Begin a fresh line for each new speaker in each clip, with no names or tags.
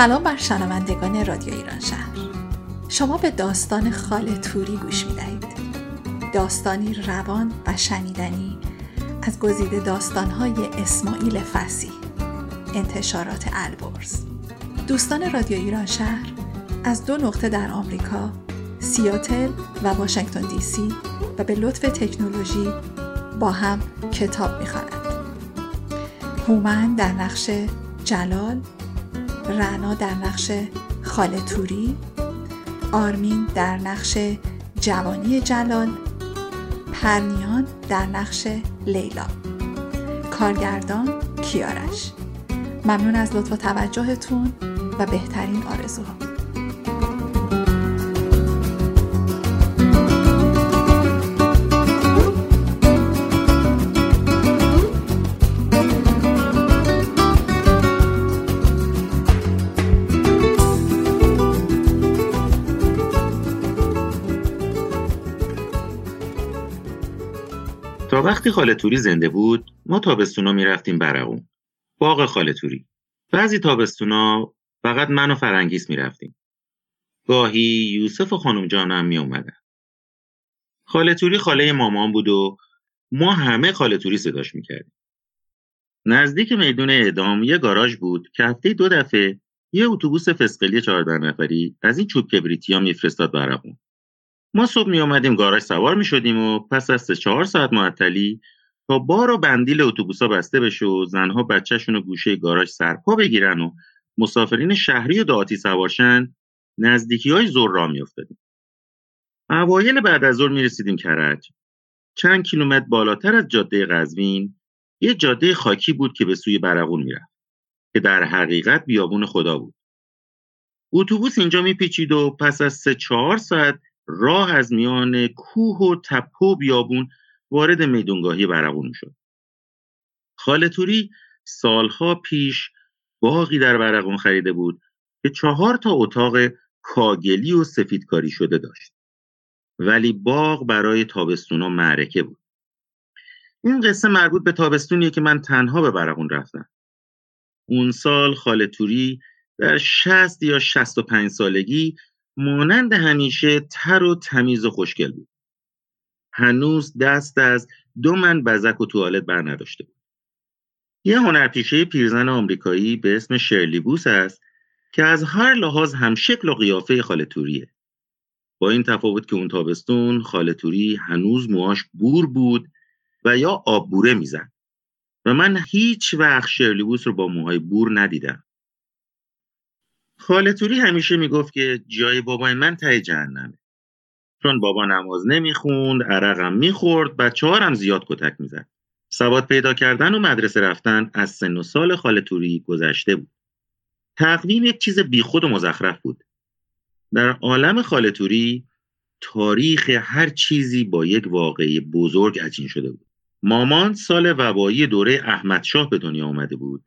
سلام بر شنوندگان رادیو ایران شهر. شما به داستان خاله توری گوش می دهید داستانی روان و شنیدنی از گزیده داستانهای اسماعیل فسی انتشارات البرز. دوستان رادیو ایران شهر از دو نقطه در آمریکا سیاتل و واشنگتن دی سی و به لطف تکنولوژی با هم کتاب می‌خوانند. هومن در نقش جلال رعنا در نقش خاله توری آرمین در نقش جوانی جلال پرنیان در نقش لیلا. کارگردان کیارش. ممنون از لطف و توجهتون و بهترین آرزوها.
وقتی خاله توری زنده بود ما تابستونا می‌رفتیم برقون باغ خاله توری بعضی تابستونا فقط من و فرنگیس می‌رفتیم گاهی یوسف و خانم جانم می اومدن. خاله توری خاله مامان بود و ما همه خاله توری صداش می‌کردیم. نزدیک میدون اعدام یه گاراژ بود که هفته دو دفعه یه اتوبوس فسقلی چهارده نفری از این چوب کبریتی ها میفرستاد برقون. ما صبح می آمدیم گاراژ سوار می شدیم و پس از سه چهار ساعت معطلی تا بار و بندیل اتوبوسا بسته بشه و زنها بچهشون و گوشه گاراژ سرپا بگیرن و مسافرین شهری و دعاتی سوارشن نزدیکی های زور را می افتادیم. اوایل بعد از ظهر می رسیدیم کرج. چند کیلومتر بالاتر از جاده قزوین یه جاده خاکی بود که به سوی برقون می‌رفت که در حقیقت بیابون خدا بود. اتوبوس اینجا میپیچید و پس از سه چهار ساعت راه از میان کوه و تپه و بیابون وارد میدونگاهی برقون می‌شد. خالتوری سالها پیش باقی در برقون خریده بود که چهار تا اتاق کاگلی و سفیدکاری شده داشت. ولی باغ برای تابستونا معرکه بود. این قصه مربوط به تابستونیه که من تنها به برقون رفتم. اون سال خالتوری در شست یا شست و پنج سالگی مانند همیشه تر و تمیز و خوشگل بود. هنوز دست از دو من بزک و توالت بر نداشته بود. یه هنرپیشه پیرزن آمریکایی به اسم شرلی بوس است که از هر لحاظ هم شکل و قیافه خالتوریه. با این تفاوت که اون تابستون خالتوری هنوز موهاش بور بود و یا آببوره میزن و من هیچ وقت شرلی بوس رو با موهای بور ندیدم. خالتوری همیشه می‌گفت که جای بابای من ته جهنمه. چون بابا نماز نمی‌خوند عرقم می‌خورد بچه هم زیاد کتک می‌زد. سواد پیدا کردن و مدرسه رفتن از سن و سال خالتوری گذشته بود. تقویم یک چیز بیخود و مزخرف بود. در عالم خالتوری تاریخ هر چیزی با یک واقعی بزرگ عجین شده بود. مامان سال وبایی دوره احمدشاه به دنیا آمده بود.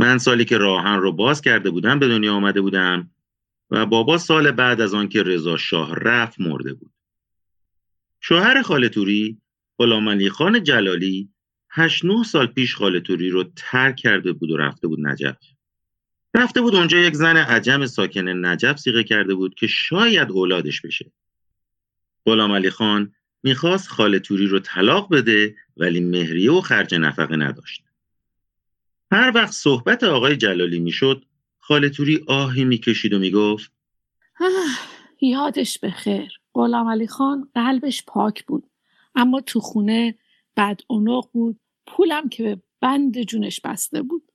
من سالی که راهن رو باز کرده بودم به دنیا آمده بودم و بابا سال بعد از آنکه رضا شاه رفت مرده بود. شوهر خالتوری غلام خان جلالی هشت نه سال پیش خالتوری رو ترک کرده بود و رفته بود نجف. رفته بود اونجا یک زن عجم ساکن نجف سیغه کرده بود که شاید اولادش بشه. غلام علی خان می‌خواست خالتوری رو طلاق بده ولی مهریه و خرج نفقه نداشت. هر وقت صحبت آقای جلالی می‌شد خالتوری آهی می‌کشید و می‌گفت
یادش به خیر غلام علی خان قلبش پاک بود اما تو خونه بد اونق بود پولم که به بند جونش بسته بود.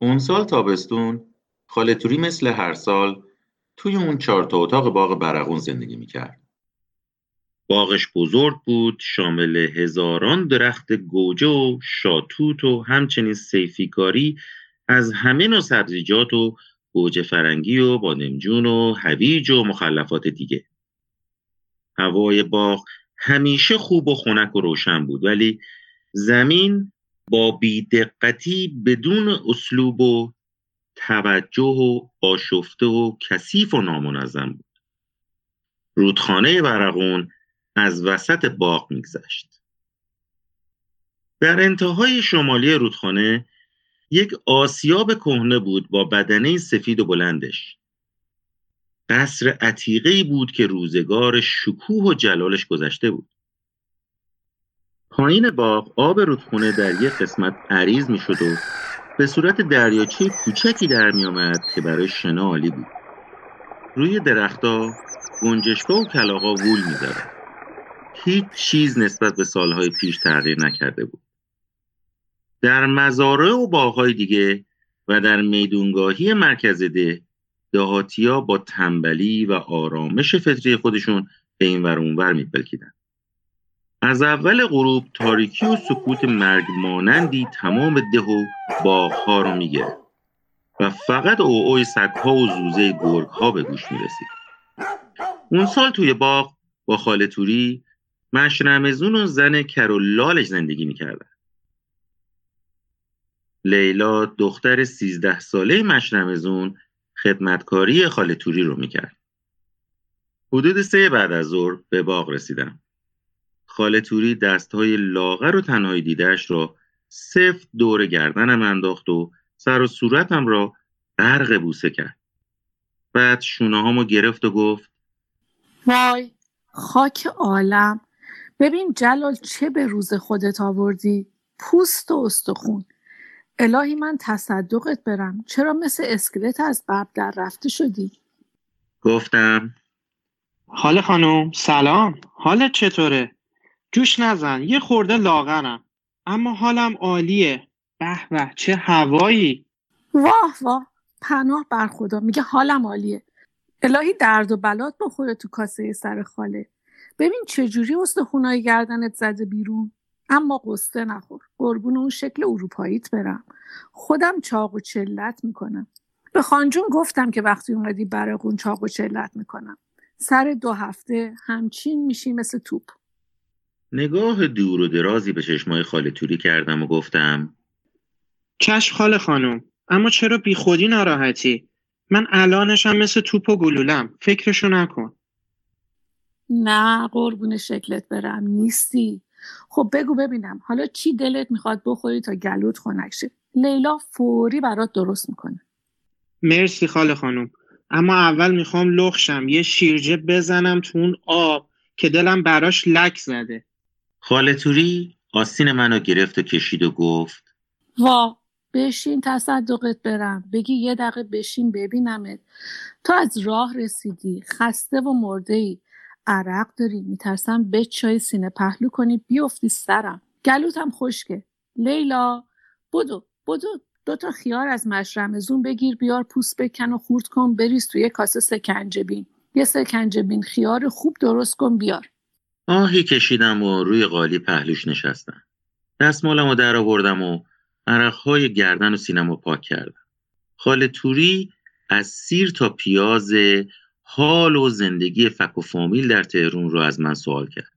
اون سال تابستون خالتوری مثل هر سال توی اون چهار تا اتاق باغ برقون زندگی می‌کرد. باغش بزرگ بود شامل هزاران درخت گوجه و شاتوت و همچنین سیفیکاری از همه نوع سبزیجات و گوجه فرنگی و بادمجون و هویج و مخلفات دیگه. هوای باغ همیشه خوب و خنک و روشن بود ولی زمین با بیدقتی بدون اسلوب و توجه و آشفته و کثیف و نامنظم بود. رودخانه برقون از وسط باغ میگذشت. در انتهای شمالی رودخانه یک آسیاب کهنه بود با بدنه سفید و بلندش. قصر عتیقه بود که روزگار شکوه و جلالش گذشته بود. پایین باغ آب رودخونه در یک قسمت عریض می شد و به صورت دریاچه کوچکی در می آمد که برای شنا عالی بود. روی درختها گنجشکا و کلاغا وول می هیچ چیز نسبت به سالهای پیش تغییر نکرده بود. در مزارع و باغهای دیگه و در میدونگاهی مرکز ده دهاتیا با تنبلی و آرامش فطری خودشون به این ور اونور میپلکیدن. از اول غروب تاریکی و سکوت مرگ مانندی تمام ده و باغها رو و فقط او اوی سگها و زوزه گرگها به گوش می‌رسید. اون سال توی باغ با خاله توری مشرمزون و زن کرولالش زندگی می‌کردن لیلا دختر سیزده ساله مشرمزون خدمتکاری خاله توری رو می‌کرد. حدود سه بعد از ظهر به باغ رسیدم. خاله توری دستهای لاغر و تنهایی دیدهش را سفت دور گردنم انداخت و سر و صورتم را غرق بوسه کرد. بعد شونه گرفت و گفت
وای خاک عالم ببین جلال چه به روز خودت آوردی؟ پوست و استخون. الهی من تصدقت برم. چرا مثل اسکلت از قبل در رفته شدی؟
گفتم.
حال خانم سلام. حالت چطوره؟ جوش نزن یه خورده لاغرم. اما حالم عالیه. به به چه هوایی.
واه واه. پناه بر خدا میگه حالم عالیه. الهی درد و بلات بخوره تو کاسه سر خاله. ببین چجوری استخونای گردنت زده بیرون؟ اما قصه نخور. قربون اون شکل اروپاییت برم. خودم چاق و چلت می‌کنم. به خانجون گفتم که وقتی اومدی برقون چاق و چلت می‌کنم. سر دو هفته همچین میشی مثل توپ.
نگاه دور و درازی به چشمای خاله توری کردم و گفتم
چشم خاله خانم اما چرا بی خودی ناراحتی؟ من الانشم مثل توپ و گلولم. فکرشو نکن.
نه قربون شکلت برم. نیستی. خب بگو ببینم. حالا چی دلت می‌خواد بخوری تا گلوت خنک شه؟ لیلا فوری برات درست می‌کنه.
مرسی خاله خانم. اما اول می‌خوام لخشم. یه شیرجه بزنم تو اون آب که دلم براش لک زده.
خاله توری آستین منو گرفت و کشید و گفت.
وا بشین تصدقت برم. بگی یه دقیقه بشین ببینمت. تو از راه رسیدی. خسته و مرده ای. عرق داری؟ میترسم به چای سینه پهلو کنی بیفتی سرم. گلوتم خشکه. لیلا بدو بدو. دوتا خیار از مشرمزون بگیر بیار پوست بکن و خورد کن بریز توی کاسه سکنجبین. یه سکنجبین خیار خوب درست کن بیار.
آهی کشیدم و روی قالی پهلوش نشستم. دستمالم رو در آوردم و عرقهای گردن و سینم رو پاک کردم. خاله توری از سیر تا پیاز حال و زندگی فک و فامیل در تهرون رو از من سوال کرد.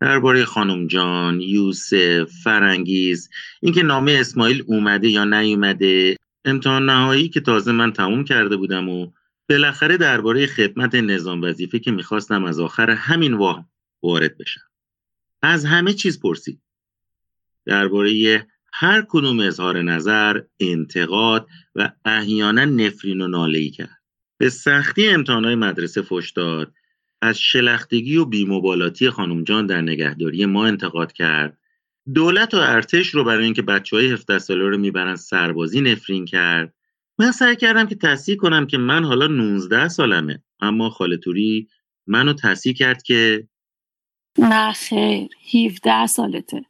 درباره خانم جان، یوسف، فرنگیز اینکه نامه اسماعیل اومده یا نیومده امتحان نهایی که تازه من تموم کرده بودم و بالاخره درباره خدمت نظام وظیفه که می‌خواستم از آخر همین واه وارد بشم. از همه چیز پرسید. درباره هر کدوم اظهار نظر انتقاد و احیانا نفرین و نالهی کرد. به سختی امتحانهای مدرسه فش داد. از شلختگی و بیمبالاتی خانم جان در نگهداری ما انتقاد کرد. دولت و ارتش رو برای اینکه بچه های 17 ساله رو می‌برن سربازی نفرین کرد. من سعی کردم که تصحیح کنم که من حالا 19 سالمه. اما خالتوری منو تصحیح کرد که
نه خیر 17 سالته.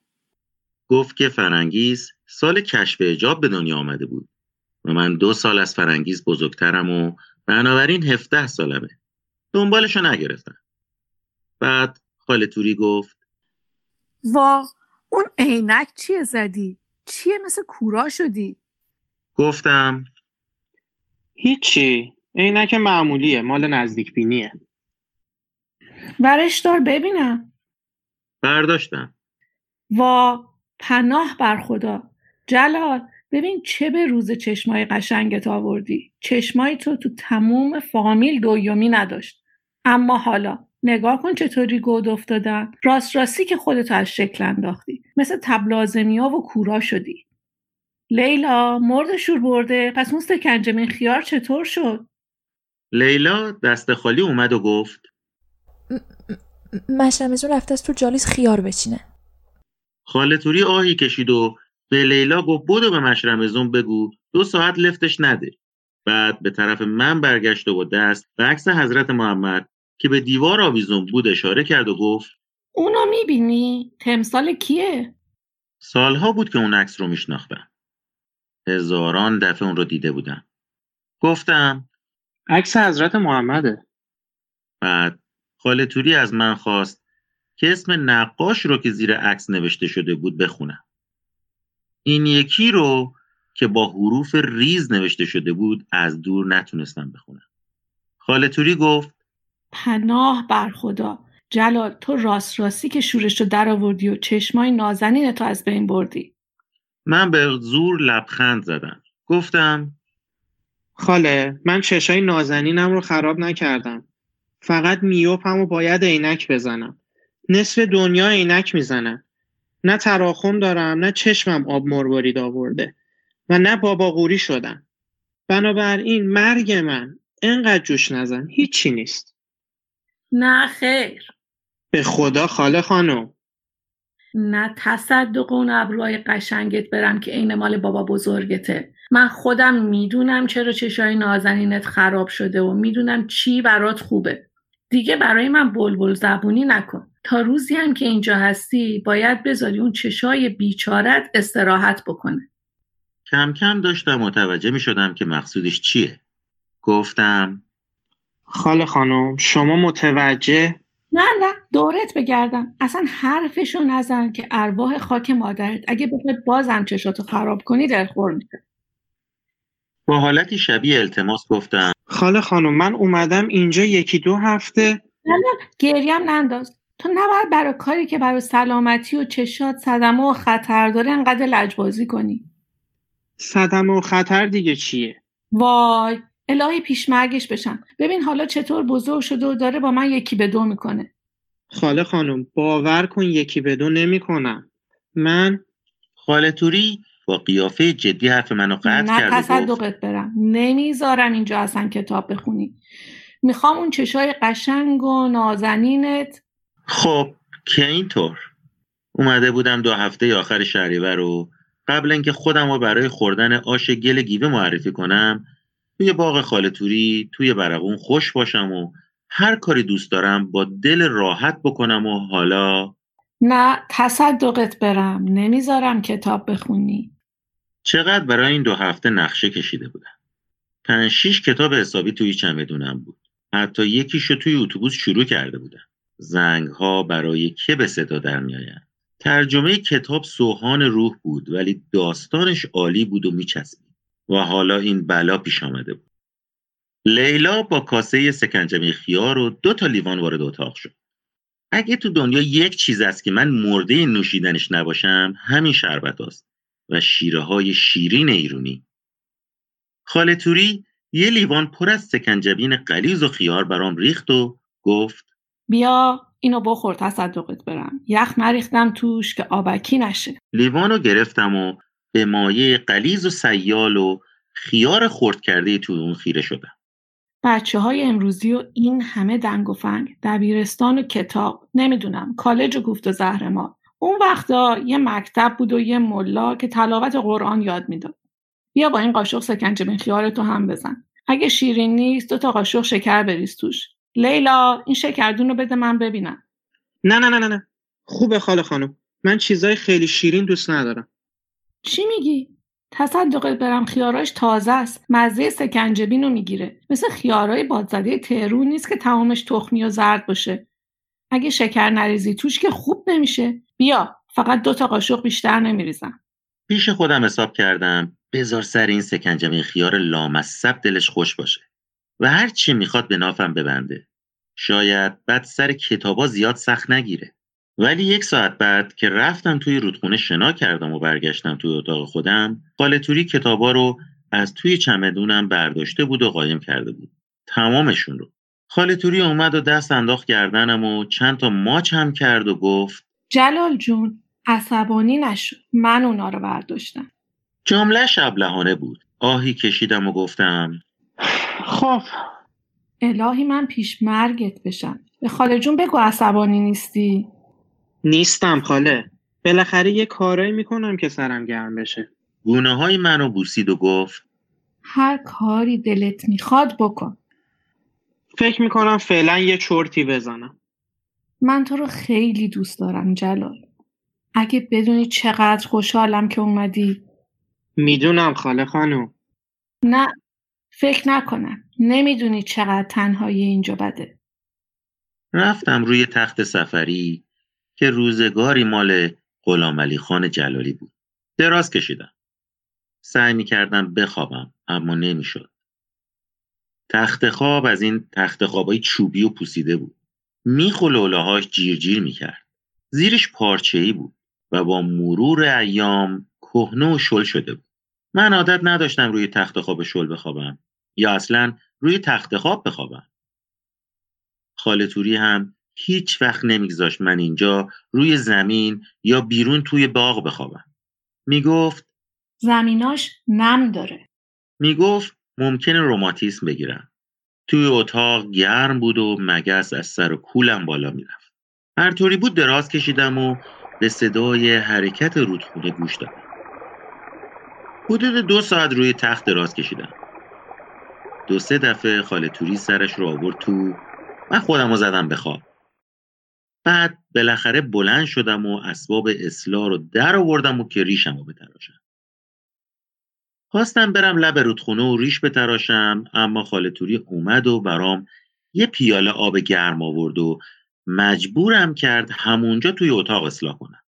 گفت که فرنگیز سال کشف اجاب به دنیا آمده بود و من دو سال از فرنگیز بزرگترم و بنابراین 17 سالمه. دنبالشو نگرفتم. بعد خاله توری گفت
وا اون عینک چیه زدی؟ چیه مثل کورا شدی؟
گفتم
هیچی. عینک معمولیه مال نزدیک بینیه
ورش دار ببینم.
برداشتم.
وا پناه بر خدا. جلال ببین چه به روز چشمای قشنگت آوردی. چشمای تو تو تموم فامیل دویومی نداشت. اما حالا نگاه کن چطوری گود افتادن. راست راستی که خودتو از شکل انداختی. مثل تبلازمیا و کورا شدی. لیلا مرد شور برده. پس اون سکنجمه خیار چطور شد؟
لیلا دست خالی اومد و گفت
مشرمزون رفته از تو جالیز خیار بچینه.
خالتوری آهی کشید و به لیلا گفت بدو به مشرمزون بگو دو ساعت لفتش نده. بعد به طرف من برگشت و دست به عکس حضرت محمد که به دیوار آویزون بود اشاره کرد و گفت
اونو می‌بینی؟ تمثال کیه؟
سالها بود که اون عکس رو میشناختم. هزاران دفعه اون رو دیده بودم. گفتم
عکس حضرت محمده.
بعد خالتوری از من خواست که اسم نقاش رو که زیر عکس نوشته شده بود بخونم. این یکی رو که با حروف ریز نوشته شده بود از دور نتونستم بخونم. خالتوری گفت
پناه بر خدا. جلال تو راست راستی که شورش رو در آوردی و چشمای نازنین تو از بین بردی.
من به زور لبخند زدم. گفتم
خاله من چشای نازنینم رو خراب نکردم. فقط میوپم و باید عینک بزنم. نصف دنیا عینک می‌زنن نه تراخم دارم نه چشمم آب مروارید آورده و نه بابا قوری شدم. بنابراین مرگ من انقدر جوش نزن هیچی نیست.
نه خیر.
به خدا خاله خانم.
نه تصدق اون ابروهای قشنگت برم که عین مال بابا بزرگته. من خودم می‌دونم چرا چشای نازنینت خراب شده و می‌دونم چی برات خوبه. دیگه برای من بلبل زبونی نکن. تا روزی هم که اینجا هستی باید بذاری اون چشای بیچارت استراحت بکنه.
کم کم داشتم متوجه می شدم که مقصودش چیه. گفتم
خاله خانم شما متوجه؟
نه نه دورت بگردم. اصلا حرفشو نزن که ارواح خاک مادرت. اگه بخواد بازم چشاتو خراب کنی دلخور میده
با حالتی شبیه التماس گفتم.
خاله خانم من اومدم اینجا یکی دو هفته.
نه نه گریم ننداز. تو نباید برای کاری که برای سلامتی و چشات صدمه و خطر داره انقدر لجبازی کنی.
صدمه و خطر دیگه چیه؟
وای الهی پیشمرگش بشن ببین حالا چطور بزرگ شده و داره با من یکی به دو می‌کنه.
خاله خانم باور کن یکی به دو نمی‌کنم. من
خاله توری با قیافه جدی حرف منو قطع
نه
کرد گفت.
تصدقت برم. نمی‌ذارم اینجا اصلا کتاب بخونی. می‌خوام اون چشای قشنگ و نازنینت.
خب که اینطور. اومده بودم دو هفته آخر شهریور رو. قبل اینکه خودم رو برای خوردن آش گل گیوه معرفی کنم توی باغ خالتوری توی برقون خوش باشم و هر کاری دوست دارم با دل راحت بکنم و حالا
نه تصدقت برم. نمی‌ذارم کتاب بخونی.
چقدر برای این دو هفته نقشه کشیده بودم پنج شیش کتاب حسابی توی چمدونم بود. حتی یکیشو توی اتوبوس شروع کرده بودم زنگ ها برای که به صدا در میآیند؟ ترجمه کتاب سوهان روح بود ولی داستانش عالی بود و میچسبید. و حالا این بلا پیش آمده بود. لیلا با کاسه سکنجمی خیار و دو تا لیوان وارد اتاق شد. اگه تو دنیا یک چیز است که من مرده نوشیدنش نباشم همین شربت است و شیره های شیرین ایرونی. خاله توری یه لیوان پر از سکنجبین قلیز و خیار برام ریخت و گفت
بیا اینو بخور تصدقت برم. یخ نریختم توش که آبکی نشه.
لیوانو گرفتم و به مایه قلیز و سیال و خیار خرد کرده تو اون خیره شدم.
بچه های امروزی و این همه دنگ و فنگ دبیرستان و کتاب نمی‌دونم کالج و گفت و زهر ما اون وقتا یه مکتب بود و یه ملا که تلاوت قرآن یاد می‌داد. بیا با این قاشق سکنجبین خیار تو هم بزن. اگه شیرین نیست دو تا قاشق شکر بریز توش. لیلا این شکردون رو بده من ببینم.
نه نه نه نه نه. خوبه خاله خانم. من چیزای خیلی شیرین دوست ندارم.
چی میگی؟ تصدقت برم خیاراش تازه است. مزه سکنجبین رو می‌گیره. مثل خیارای بادزده تهرون نیست که تمامش تخمی و زرد باشه. اگه شکر نریزی توش که خوب نمیشه. بیا فقط دو تا قاشق بیشتر نمیریزم.
پیش خودم حساب کردم بذار سر این سکنجبین خیار لامصب دلش خوش باشه و هر چی می‌خواد به نافم ببنده. شاید بعد سر کتابا زیاد سخت نگیره. ولی یک ساعت بعد که رفتم توی رودخونه شنا کردم و برگشتم توی اتاق خودم خالتوری کتابا رو از توی چمدونم برداشته بود و قایم کرده بود. تمامشون رو. خالتوری اومد و دست انداخت گردنم و چند تا ماچ هم کرد و گفت
جلال جون عصبانی نشو. من اونا رو برداشتم.
جمله شبلهانه بود. آهی کشیدم و گفتم
خب.
الهی من پیش مرگت بشم. به خاله جون بگو عصبانی نیستی.
نیستم خاله. بالاخره یه کارایی می‌کنم که سرم گرم بشه.
گونه های منو بوسید و گفت
هر کاری دلت می‌خواد بکن.
فکر می‌کنم فعلا یه چرتی بزنم.
من تو رو خیلی دوست دارم جلال. اگه بدونی چقدر خوشحالم که اومدی.
می‌دونم خاله خانم.
نه فکر نکنم. نمی‌دونی چقدر تنهایی اینجا بده.
رفتم روی تخت سفری که روزگاری مال غلام علی خان جلالی بود. دراز کشیدم. سعی می کردم بخوابم اما نمی‌شد. تخت خواب از این تخت خوابای چوبی و پوسیده بود. میخ و لولاهاش جیر جیر می کرد زیرش پارچه ای بود و با مرور ایام کهنه و شل شده بود. من عادت نداشتم روی تخت خواب شل بخوابم یا اصلا روی تخت خواب بخوابم. خاله توری هم هیچ وقت نمیگذاشت من اینجا روی زمین یا بیرون توی باغ بخوابم. می‌گفت
زمیناش نم داره.
می‌گفت ممکنه روماتیسم بگیرم. توی اتاق گرم بود و مگس از سر و کولم بالا می‌رفت. هر طوری بود دراز کشیدم و به صدای حرکت رودخونه گوش دادم. حدود دو ساعت روی تخت دراز کشیدم. دو سه دفعه خاله توری سرش رو آورد تو و خودم رو زدم به خواب. بعد بالاخره بلند شدم و اسباب اصلاح رو در آوردم و که ریشم رو بتراشم. خواستم برم لب رودخونه و ریش بتراشم اما خاله توری اومد و برام یه پیاله آب گرم آورد و مجبورم کرد همونجا توی اتاق اصلاح کنم.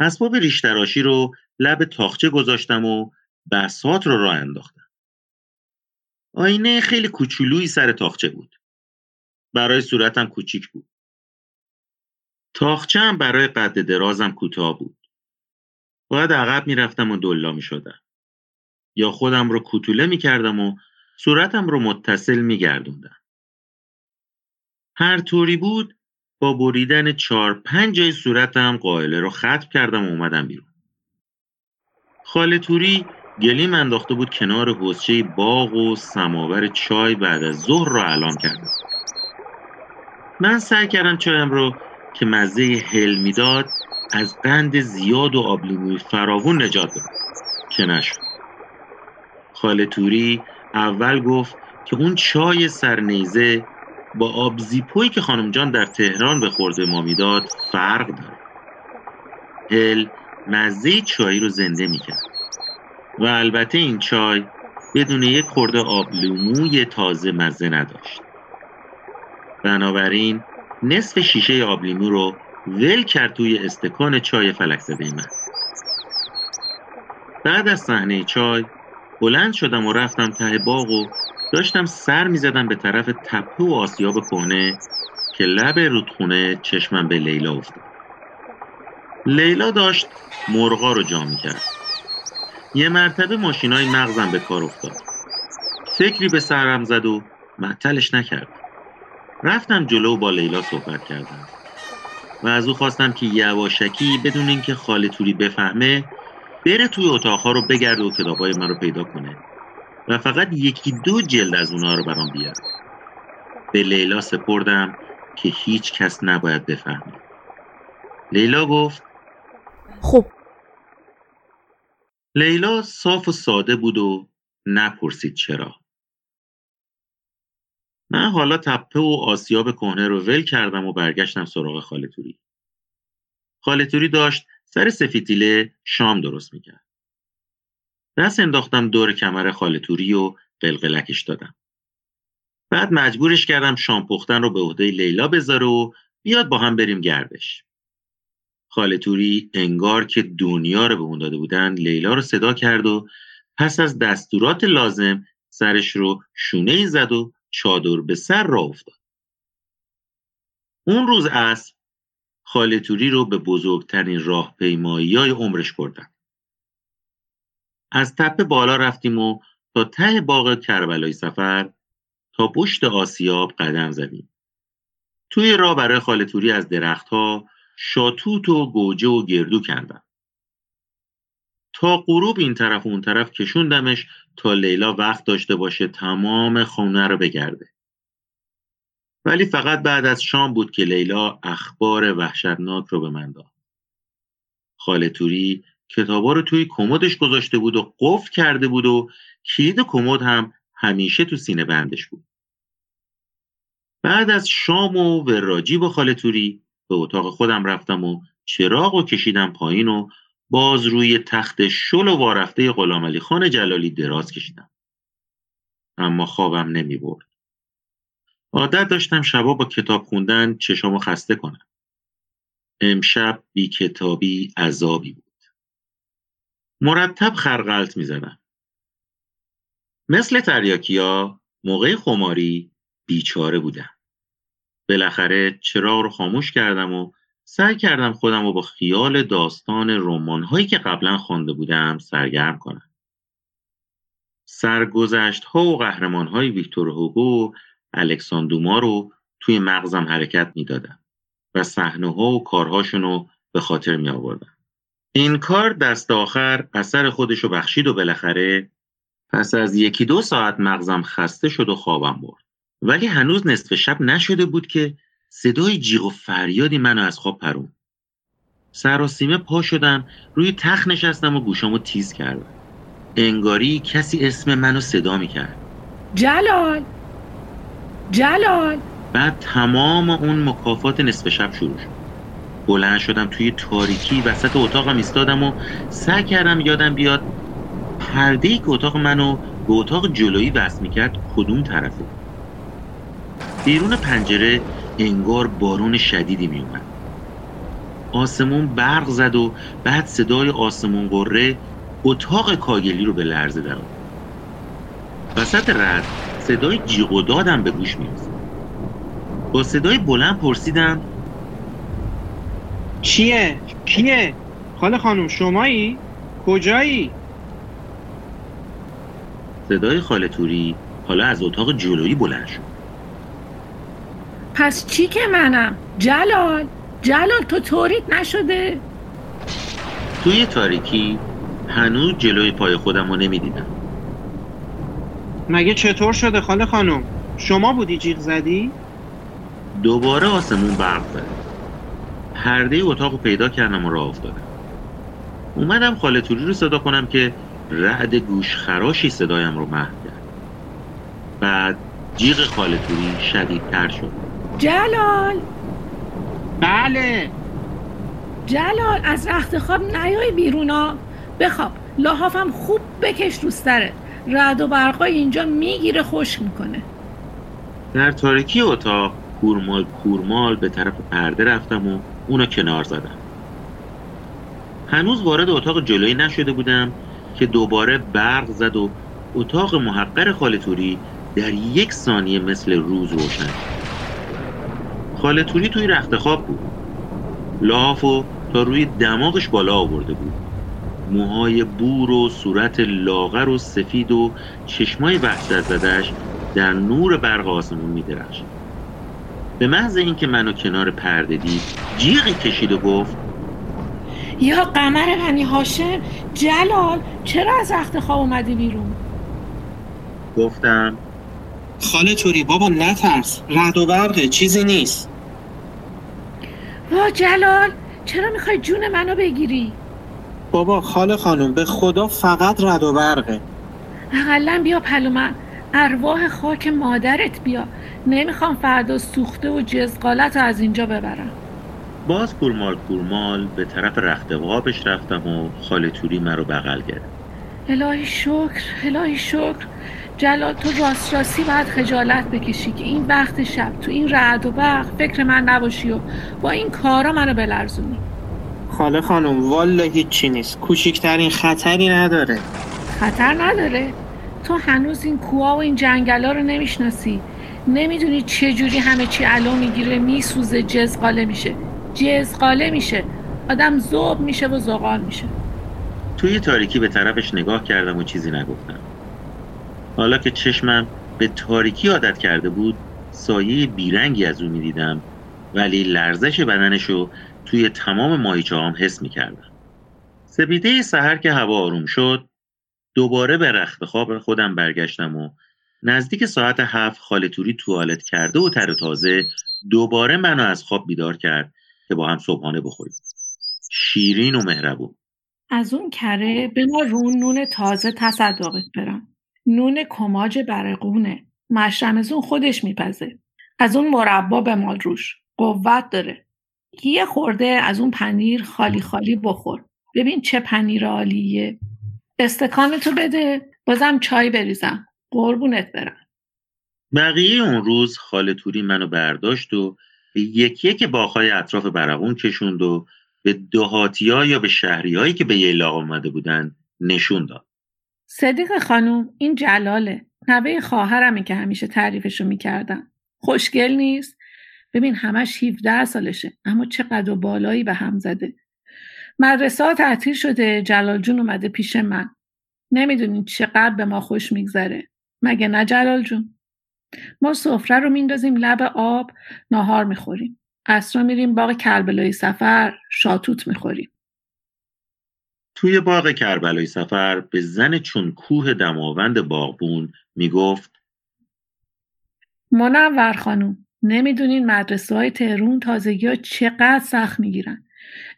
اسباب ریش تراشی رو لب تاخچه گذاشتم و بسات رو راه انداختم. آینه خیلی کوچولویی سر تاخچه بود. برای صورتم کوچیک بود. تاخچه هم برای قد درازم کوتاه بود. باید عقب می‌رفتم و دلا می شدم. یا خودم رو کوتوله می کردم و صورتم رو متصل می گردوندم. هر طوری بود با بریدن چهار پنج جای صورتم قائله رو ختم کردم و اومدم بیرون. خاله توری گلیم انداخته بود کنار حوزچه باغ و سماور چای بعد از ظهر رو اعلام کردم. من سعی کردم چایم رو که مزه هل می‌داد از قند زیاد و آبلیموی فراوون نجات بدم که نشد. خاله توری اول گفت که اون چای سرنیزه با آب زیپویی که خانم جان در تهران به خورده ما می‌داد فرق داره. هل مزه چای رو زنده می‌کرد و البته این چای بدون یک خورده آبلیموی تازه مزه نداشت. بنابراین نصف شیشه آبلیمو رو ول کرد توی استکان چای فلک زده من. بعد از صحنه چای بلند شدم و رفتم ته باغ و داشتم سر می‌زدم به طرف تپه و آسیاب کهنه که لب رودخونه چشمم به لیلا افتاد. لیلا داشت مرغا رو جا می‌کرد. یه مرتبه ماشینای مغزم به کار افتاد. فکری به سرم زد و معطلش نکرد. رفتم جلو با لیلا صحبت کردم. و از او خواستم که یواشکی بدون اینکه خاله توری بفهمه بره توی اتاقها رو بگرده و کتابای من رو پیدا کنه و فقط یکی دو جلد از اونها رو برام بیاره به لیلا سپردم که هیچ کس نباید بفهمه. لیلا گفت
خب.
لیلا صاف و ساده بود و نپرسید چرا. من حالا تپه و آسیاب کهنه رو ول کردم و برگشتم سراغ خالتوری. خالتوری داشت سر سفیتیله شام درست می‌کرد. دست انداختم دور کمر خالتوری و قلقلکش دادم. بعد مجبورش کردم شام پختن رو به عهده لیلا بذاره و بیاد با هم بریم گردش. خالتوری انگار که دنیا رو به اون داده بودن لیلا رو صدا کرد و پس از دستورات لازم سرش رو شونه ای زد و چادر به سر را افتاد. اون روز از خالتوری رو به بزرگترین راهپیمایی های عمرش بردن از تپه بالا رفتیم و تا ته باغ کربلای سفر تا پشت آسیاب قدم زدیم. توی راه برای خالتوری از درختها شاتوت و گوجه و گردو کندم تا غروب این طرف و اون طرف کشوندمش تا لیلا وقت داشته باشه تمام خونه رو بگرده. ولی فقط بعد از شام بود که لیلا اخبار وحشتناک رو به من داد. خاله توری کتابا رو توی کمدش گذاشته بود و قفل کرده بود و کلید کمد هم همیشه تو سینه بندش بود. بعد از شام و وراجی با خاله توری به اتاق خودم رفتم و چراغ و کشیدم پایین و باز روی تخت شل و وارفته غلام علی خان جلالی دراز کشیدم. اما خوابم نمی برد. عادت داشتم شبا با کتاب خوندن چشامو خسته کنم. امشب بی کتابی عذابی بود. مرتب خرقلت می زدم. مثل تریاکیا موقع خماری بیچاره بودم. بالاخره چراغ رو خاموش کردم و سعی کردم خودم رو با خیال داستان رمان هایی که قبلا خوانده بودم سرگرم کنم. سرگذشت ها و قهرمان های ویکتور هوگو و رو توی مغزم حرکت می‌دادم و صحنه ها و کارهاشون رو به خاطر می آوردم. این کار دست آخر اثر خودش رو بخشید و بالاخره پس از یکی دو ساعت مغزم خسته شد و خوابم برد. ولی هنوز نصف شب نشده بود که صدای جیغ و فریادی منو از خواب پرون. سیمه پا شدم روی تخت نشستم و گوشامو تیز کردم. انگاری کسی اسم منو صدا می‌کرد.
جلال! جلال!
بعد تمام اون مکافات نصف شب شروع شد. بلند شدم توی تاریکی وسط اتاقم ایستادم و سعی کردم یادم بیاد پرده ای که اتاق منو به اتاق جلویی وصل می‌کرد کدوم طرفه. بیرون پنجره انگار بارون شدیدی میومد آسمون برق زد و بعد صدای آسمون قره اتاق کاگلی رو به لرزه در وسط رد صدای جیغ و دادم به گوش می‌رسید با صدای بلند پرسیدم
چیه؟ کیه؟ خاله خانم شمایی؟ کجایی؟
صدای خاله توری حالا از اتاق جلویی بلند شد
پس چی که منم؟ جلال جلال تو توریت نشده؟
توی تاریکی هنوز جلوی پای خودم رو نمی‌دیدم.
مگه چطور شده خاله خانم؟ شما بودی جیغ زدی؟
دوباره آسمون برق زد. پرده اتاق رو پیدا کردم و راه افتادم. اومدم خاله توری رو صدا کنم که رعد گوش خراشی صدایم رو محو کرد. بعد جیغ خاله توری شدیدتر شد.
جلال!
بله.
جلال از رخت خواب نیای بیرونا بخواب لحافم خوب بکش روستره رد و برقای اینجا می‌گیره خشک می‌کنه.
در تاریکی اتاق کورمال کورمال به طرف پرده رفتم و اونو کنار زدم. هنوز وارد اتاق جلویی نشده بودم که دوباره برق زد و اتاق محقر خالتوری در یک ثانیه مثل روز روشن. خاله توری توی رخت خواب بود. لحافو تا روی دماغش بالا آورده بود. موهای بور و صورت لاغر و سفید و چشمای وحشت زدش در نور برق آسمون می به محض اینکه منو کنار پرده دید جیغی کشید و گفت
یا قمر بنی هاشم جلال چرا از رخت خواب اومدی بیرون؟
گفتم
خاله توری بابا نترس. رد و برقه چیزی نیست.
وا جلال چرا می‌خوای جون منو بگیری؟
بابا خاله خانم به خدا فقط رد و برقه.
اقلا بیا پلومن ارواح خاک مادرت بیا. نمی‌خوام فردا سوخته و جزقالت از اینجا ببرم.
باز کورمال کورمال به طرف رخت وابش رفتم و خاله توری مرا بغل گرفت.
الهی شکر الهی شکر. جلال تو راست راستی باید خجالت بکشی که این وقت شب تو این رعد و برق فکر من نباشی و با این کارا منو بلرزونی.
خاله خانم والا هیچی نیست. کوچیکترین خطری نداره.
خطر نداره. تو هنوز این کوها و این جنگلا رو نمی‌شناسی. نمی‌دونی چجوری همه چی علو می‌گیره میسوزه جزقاله میشه. جزقاله میشه. آدم زوب میشه و زغال میشه.
توی تاریکی به طرفش نگاه کردم و چیزی نگفتم. حالا که چشمم به تاریکی عادت کرده بود سایه بیرنگی از او می‌دیدم. ولی لرزش بدنش رو توی تمام ماهیچه هم حس می‌کردم. سپیده سحر که هوا آروم شد دوباره به رخت خواب خودم برگشتم و نزدیک ساعت هفت خالتوری توالت کرده و تر تازه دوباره منو از خواب بیدار کرد که با هم صبحانه بخوریم. شیرین و مهربون.
از اون کره به ما رون نون تازه تصدقت برم. نون کماج برقونه. مشرمزون خودش میپزه. از اون مربا به مال روش. قوت داره. یه خورده از اون پنیر خالی خالی بخور. ببین چه پنیر عالیه. استکانتو بده. بازم چای بریزم. قربونت برم.
بقیه اون روز خاله توری منو برداشت و یکی یک باغهای اطراف برقون کشوند و به دهاتیا یا به شهریهایی که به ییلاق آمده بودن نشون داد.
صدیق خانوم این جلاله. نوه خواهرمه که همیشه تعریفشو می‌کردم. خوشگل نیست. ببین همش 17 سالشه. اما چقدر و بالایی به هم زده. مدرسه ها شده. جلال جون اومده پیش من. نمی‌دونین چقدر به ما خوش میگذره. مگه نه جلال جون؟ ما سفره رو میندازیم لب آب ناهار می‌خوریم. اصرا میریم باغ کربلای سفر شاتوت می‌خوریم.
توی باغ کربلای سفر به زن چون کوه دماوند باغبون می‌گفت
منور خانوم نمی‌دونین مدرسه های تهرون تازگی ها چقدر سخت می‌گیرن.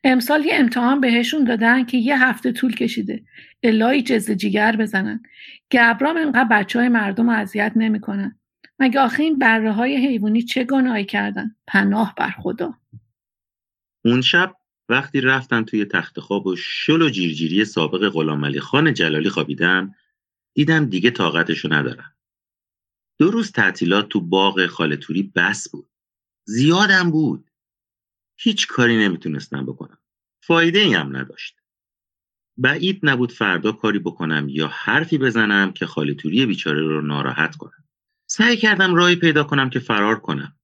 امسال یه امتحان بهشون دادن که یه هفته طول کشیده الهی جز جیگر بزنن. گبرام انقدر بچه های مردم اذیت نمی‌کنن. مگه آخه این بره های حیوانی چه گناهی کردن؟ پناه بر خدا.
اون شب وقتی رفتم توی تخت خواب و شل و جیرجیری سابق غلام خان جلالی خوابیدم دیدم دیگه طاقتشو ندارم. دو روز تعطیلات تو باغ خالتوری بس بود. زیادم بود. هیچ کاری نمی‌تونستم بکنم. فایده ای هم نداشت. بعید نبود فردا کاری بکنم یا حرفی بزنم که خالتوری بیچاره رو ناراحت کنم. سعی کردم راهی پیدا کنم که فرار کنم.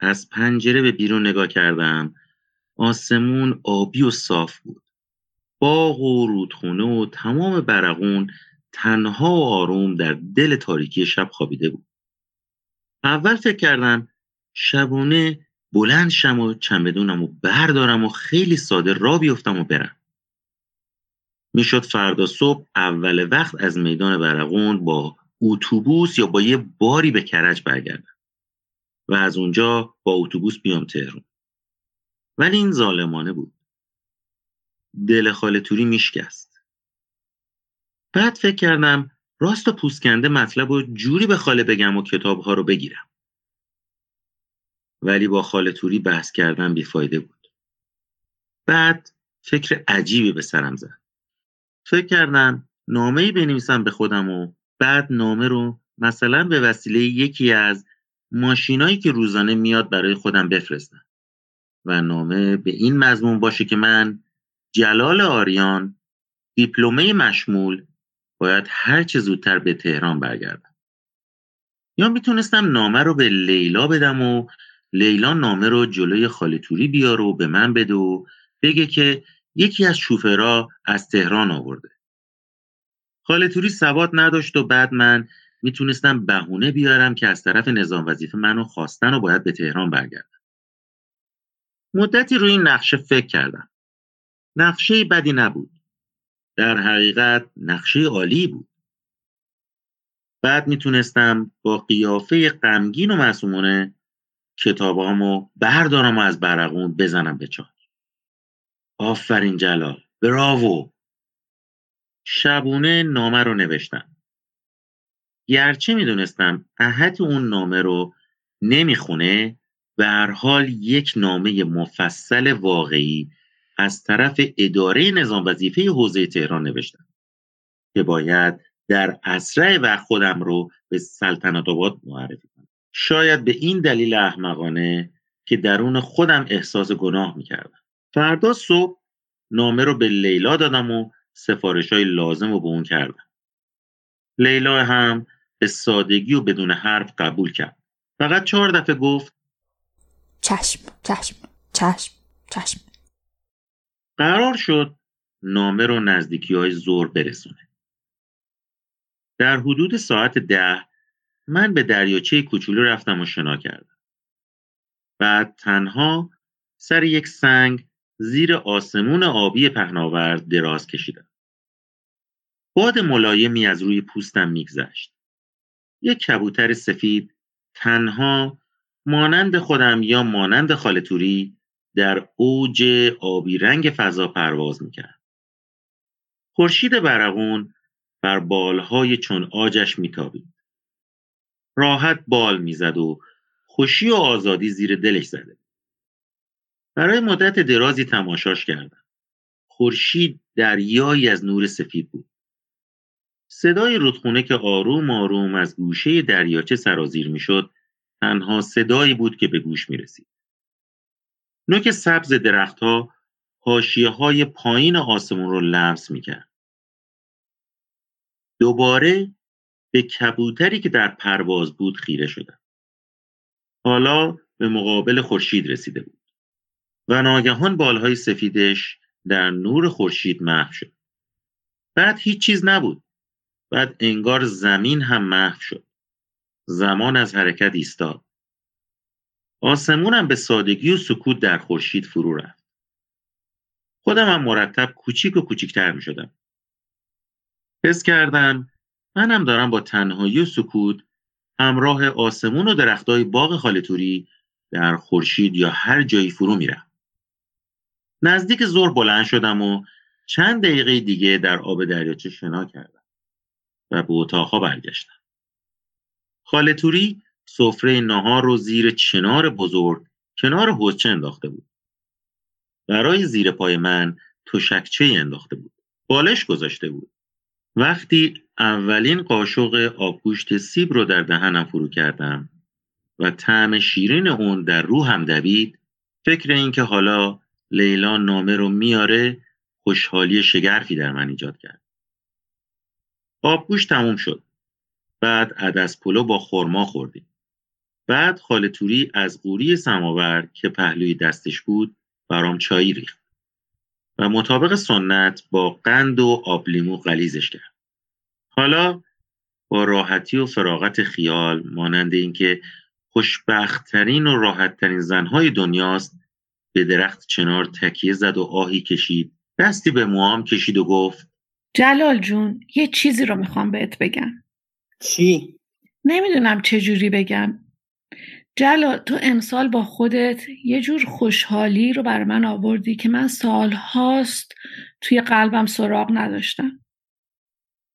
از پنجره به بیرون نگاه کردم. آسمون آبی و صاف بود. باغ و رودخونه و تمام برقون تنها و آروم در دل تاریکی شب خوابیده بود. اول فکر کردم شبونه بلند شم و چمدونم و بردارم و خیلی ساده را بیفتم و برم. می‌شد فردا صبح اول وقت از میدان برقون با اتوبوس یا با یه باری به کرج برگردم و از اونجا با اتوبوس بیام تهرون ولی این ظالمانه بود. دل خاله توری میشکست. بعد فکر کردم راست و پوسکنده مطلب و جوری به خاله بگم و کتاب ها رو بگیرم. ولی با خاله توری بحث کردن بیفایده بود. بعد فکر عجیبی به سرم زد. فکر کردم نامه ای بنویسم به خودم و بعد نامه رو مثلا به وسیله یکی از ماشینایی که روزانه میاد برای خودم بفرستم. و نامه به این مضمون باشه که من جلال آریان دیپلمه مشمول باید هر چه زودتر به تهران برگردم. یا می‌تونستم نامه رو به لیلا بدم و لیلا نامه رو جلوی خالتوری بیاره و به من بده و بگه که یکی از شوفرا از تهران آورده. خالتوری سواد نداشت و بعد من می‌تونستم بهونه بیارم که از طرف نظام وظیفه منو خواستن و باید به تهران برگردم. مدتی روی این نقشه فکر کردم. نقشه بدی نبود. در حقیقت نقشه عالی بود. بعد می‌تونستم با قیافه غمگین و معصومانه کتابامو بردارم و از برقون بزنم به چاک. آفرین جلال. براوو شبونه نامه رو نوشتم. گرچه می‌دونستم احد اون نامه رو نمی‌خونه به هر حال یک نامه مفصل واقعی از طرف اداره نظام وظیفه حوزه تهران نوشتم که باید در اسرع و خودم رو به سلطنت آباد معرفی کنم. شاید به این دلیل احمقانه که درون خودم احساس گناه می‌کردم. فردا صبح نامه رو به لیلا دادم و سفارش های لازم رو به اون کردم. لیلا هم به سادگی و بدون حرف قبول کرد. فقط چهار دفعه گفت
چشم چشم چشم چشم
قرار شد نامه رو نزدیکی های زور برسونه در حدود ساعت ده من به دریاچه کوچولو رفتم و شنا کردم بعد تنها سر یک سنگ زیر آسمون آبی پهناورد دراز کشیدم. باد ملایمی از روی پوستم میگذشت. یک کبوتر سفید تنها مانند خودم یا مانند خالتوری در اوج آبی رنگ فضا پرواز می‌کرد. خورشید برقون بر بالهای چون آجش میتابید. راحت بال می‌زد و خوشی و آزادی زیر دلش زده. برای مدت درازی تماشاش کردم. خورشید دریایی از نور سفید بود. صدای رودخونه که آروم آروم از گوشه دریاچه سرازیر می‌شد تنها صدایی بود که به گوش می رسید. نوک سبز درختها حاشیه های پایین آسمون رو لمس می کرد. دوباره به کبوتری که در پرواز بود خیره شدم. حالا به مقابل خورشید رسیده بود و ناگهان بالهای سفیدش در نور خورشید محو شد. بعد هیچ چیز نبود. بعد انگار زمین هم محو شد. زمان از حرکت ایستاد. آسمونم به سادگی و سکوت در خورشید فرو رفت. خودم هم مرتب کوچیک و کوچیکتر می شدم. حس کردم منم دارم با تنهایی و سکوت همراه آسمون و درختای باغ خالتوری در خورشید یا هر جایی فرو میرم. نزدیک زور بلند شدم و چند دقیقه دیگه در آب دریاچه شنا کردم و به اتاقها برگشتم. خالتوری سفره نهار رو زیر چنار بزرگ کنار حوزچه انداخته بود. برای زیر پای من تشکچه انداخته بود. بالش گذاشته بود. وقتی اولین قاشق آبگوشت سیب رو در دهنم فرو کردم و طعم شیرین اون در روحم دوید فکر این که حالا لیلا نامه رو میاره خوشحالی شگرفی در من ایجاد کرد. آبگوشت تموم شد. بعد عدس پلو با خرما خوردیم. بعد خالتوری از قوری سماور که پهلوی دستش بود برام چایی ریخت و مطابق سنت با قند و آب لیمو غلیزش کرد. حالا با راحتی و فراغت خیال مانند اینکه خوشبختترین و راحتترین زنهای دنیاست به درخت چنار تکیه زد و آهی کشید دستی به موام کشید و گفت
جلال جون یه چیزی رو می‌خوام بهت بگم
چی؟
نمی‌دونم چجوری بگم جلال تو امسال با خودت یه جور خوشحالی رو بر من آوردی که من سالهاست توی قلبم سراغ نداشتم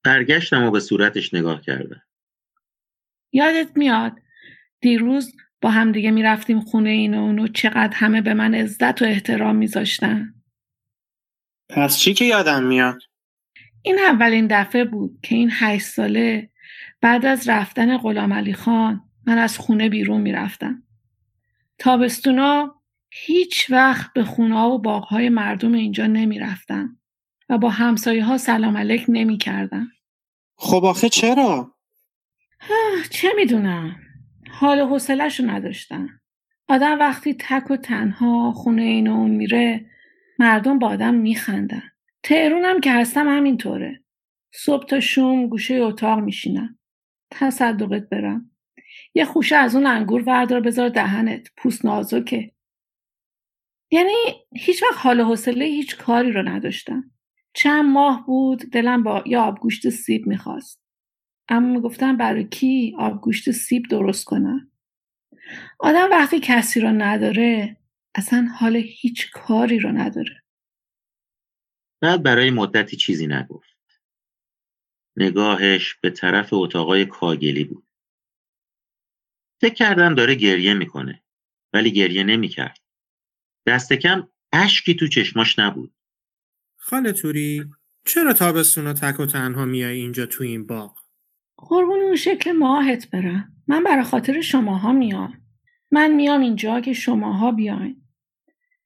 برگشتم و به صورتش نگاه کردم
یادت میاد دیروز با همدیگه می‌رفتیم خونه این و اونو چقدر همه به من عزت و احترام میذاشتن
پس چی که یادم میاد؟
این اولین دفعه بود که این هشت ساله بعد از رفتن غلام علی خان من از خونه بیرون می‌رفتم. تابستونا هیچ وقت به خونه و باغهای مردم اینجا نمی‌رفتم و با همسایه ها سلام علیک نمی کردم.
خب آخه چرا؟
چه می‌دونم حال و حوصله‌ش رو نداشتم آدم وقتی تک و تنها خونه این و اون میره مردم با آدم میخندن تهرونم که هستم همینطوره صبح تا شوم گوشه اتاق میشینم تصدقت برم. یه خوشه از اون انگور وردار بذار دهنت پوست نازکه. یعنی هیچ وقت حال و حوصله هیچ کاری رو نداشتم. چند ماه بود دلم با یه آبگوشت سیب می‌خواست. اما می‌گفتم برای کی آبگوشت سیب درست کنم؟ آدم وقتی کسی رو نداره اصلا حال هیچ کاری رو نداره.
بعد برای مدتی چیزی نگفت. نگاهش به طرف اتاقای کاگلی بود. فکر کردم داره گریه می‌کنه ولی گریه نمی‌کرد. دست کم اشکی تو چشماش نبود.
خاله توری چرا تابستونا تک و تنها میای اینجا تو این باغ؟
قربون اون شکل ماهت برم. من برای خاطر شماها میام. من میام اینجا که شماها بیاین.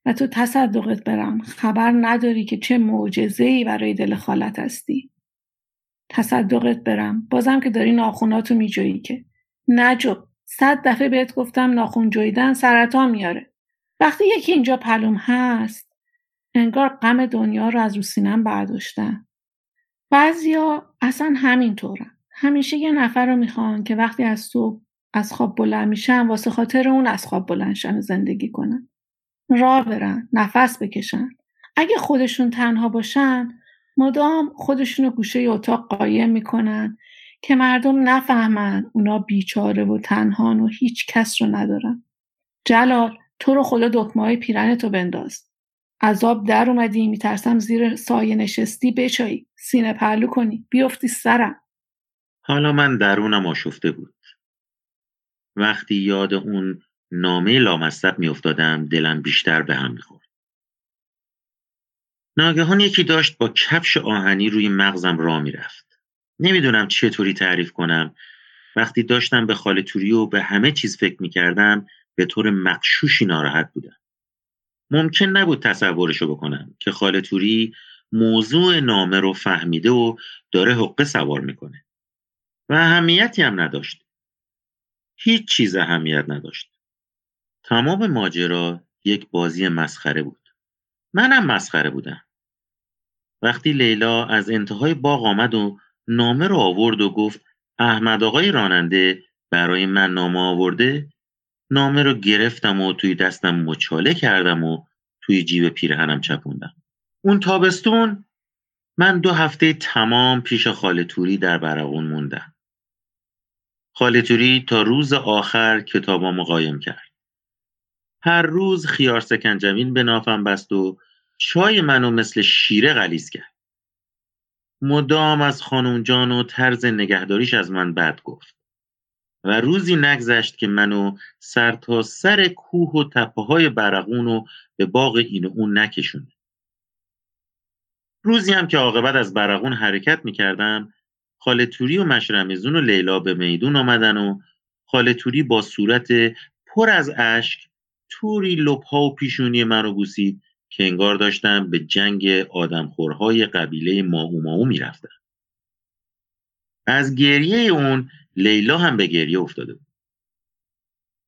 و تو تصدقت برم. خبر نداری که چه معجزه‌ای برای دل خالت هستی. تصدقت برم. بازم که داری ناخوناتو میجویی که. نجو صد دفعه بهت گفتم ناخون جویدن سرطان میاره. وقتی یکی اینجا پلوم هست انگار غم دنیا رو از رو سینم برداشتن. بعضیا اصلا همینطورن. همیشه یه نفر رو می‌خوان که وقتی از صبح از خواب بلند میشن واسه خاطر اون از خواب بلند شن و زندگی کنن. راه برن نفس بکشن. اگه خودشون تنها باشن مدام خودشون رو گوشه اتاق قایم می‌کنن که مردم نفهمن اونا بیچاره و تنهان و هیچ کس رو ندارن. جلال تو رو خدا دکمه های پیرن تو بنداز. عذاب در اومدی میترسم زیر سایه نشستی بچایی. سینه پهلو کنی. بیفتی سرم.
حالا من درونم آشفته بود. وقتی یاد اون نامه لامصب میافتادم دلم بیشتر به هم می‌خورد. ناگهان یکی داشت با کفش آهنی روی مغزم را می‌رفت. نمی‌دونم چطوری تعریف کنم. وقتی داشتم به خاله توری و به همه چیز فکر می‌کردم به طور مقشوشی ناراحت بودم. ممکن نبود تصورشو بکنم که خاله توری موضوع نامه رو فهمیده و داره حقه سوار می‌کنه. و اهمیتی هم نداشت. هیچ چیز اهمیت نداشت. تمام ماجرا یک بازی مسخره بود. منم مسخره بودم. وقتی لیلا از انتهای باغ آمد و نامه رو آورد و گفت احمد آقای راننده برای من نامه آورده؟ نامه رو گرفتم و توی دستم مچاله کردم و توی جیب پیرهنم چپوندم. اون تابستون؟ من دو هفته تمام پیش خاله توری در برقون موندم. خاله توری تا روز آخر کتابامو قایم کرد. هر روز خیار سکنجبین به نافم بست و چای منو مثل شیره غلیز کرد. مدام از خانم جان و طرز نگهداریش از من بد گفت و روزی نگذشت که منو سر تا سر کوه و تپه های برقون و به باغ این و اون نکشونه روزی هم که عاقبت از برقون حرکت می‌کردم خاله توری و مشرمزون و لیلا به میدون آمدن و خاله توری با صورت پر از اشک توری لپها و پیشونی من رو بوسید که انگار داشتم به جنگ آدمخورهای قبیله ماهو ماهو می‌رفتم از گریه اون لیلا هم به گریه افتاده بود.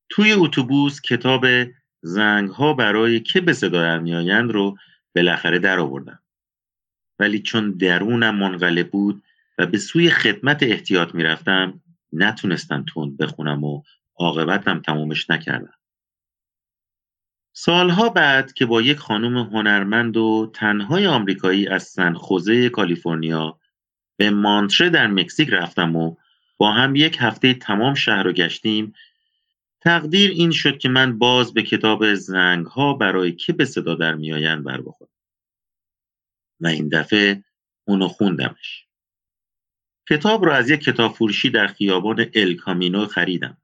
توی اتوبوس کتاب زنگ ها برای که به صدا میآیند رو بالاخره در آوردم ولی چون درونم منقلب بود و به سوی خدمت احتیاط می‌رفتم نتونستم تند بخونم و عاقبتم تمومش نکردم. سالها بعد که با یک خانم هنرمند و تنهای آمریکایی از سن خوزه کالیفرنیا به مانتره در مکزیک رفتم و با هم یک هفته تمام شهر رو گشتیم تقدیر این شد که من باز به کتاب زنگ ها برای که به صدا در میآیند بر بخورم. و این دفعه اونو خوندمش. کتاب رو از یک کتاب فروشی در خیابان الکامینو خریدم.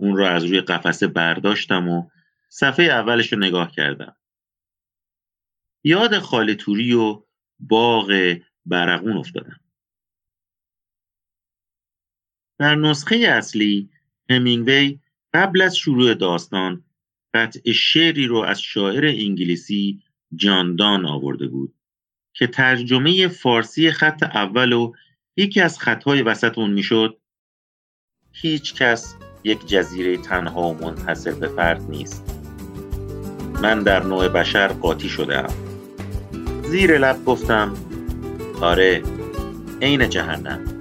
اون رو از روی قفسه برداشتم و صفحه اولش رو نگاه کردم. یاد خاله توری و باغ برقون افتادم. در نسخه اصلی همینگوی قبل از شروع داستان قطع شعری رو از شاعر انگلیسی جاندان آورده بود که ترجمه فارسی خط اول و یکی از خطهای وسط اون می‌شد هیچ کس یک جزیره تنها و منحصر به فرد نیست. من در نوع بشر قاطی شدم زیر لب گفتم آره عین جهنم.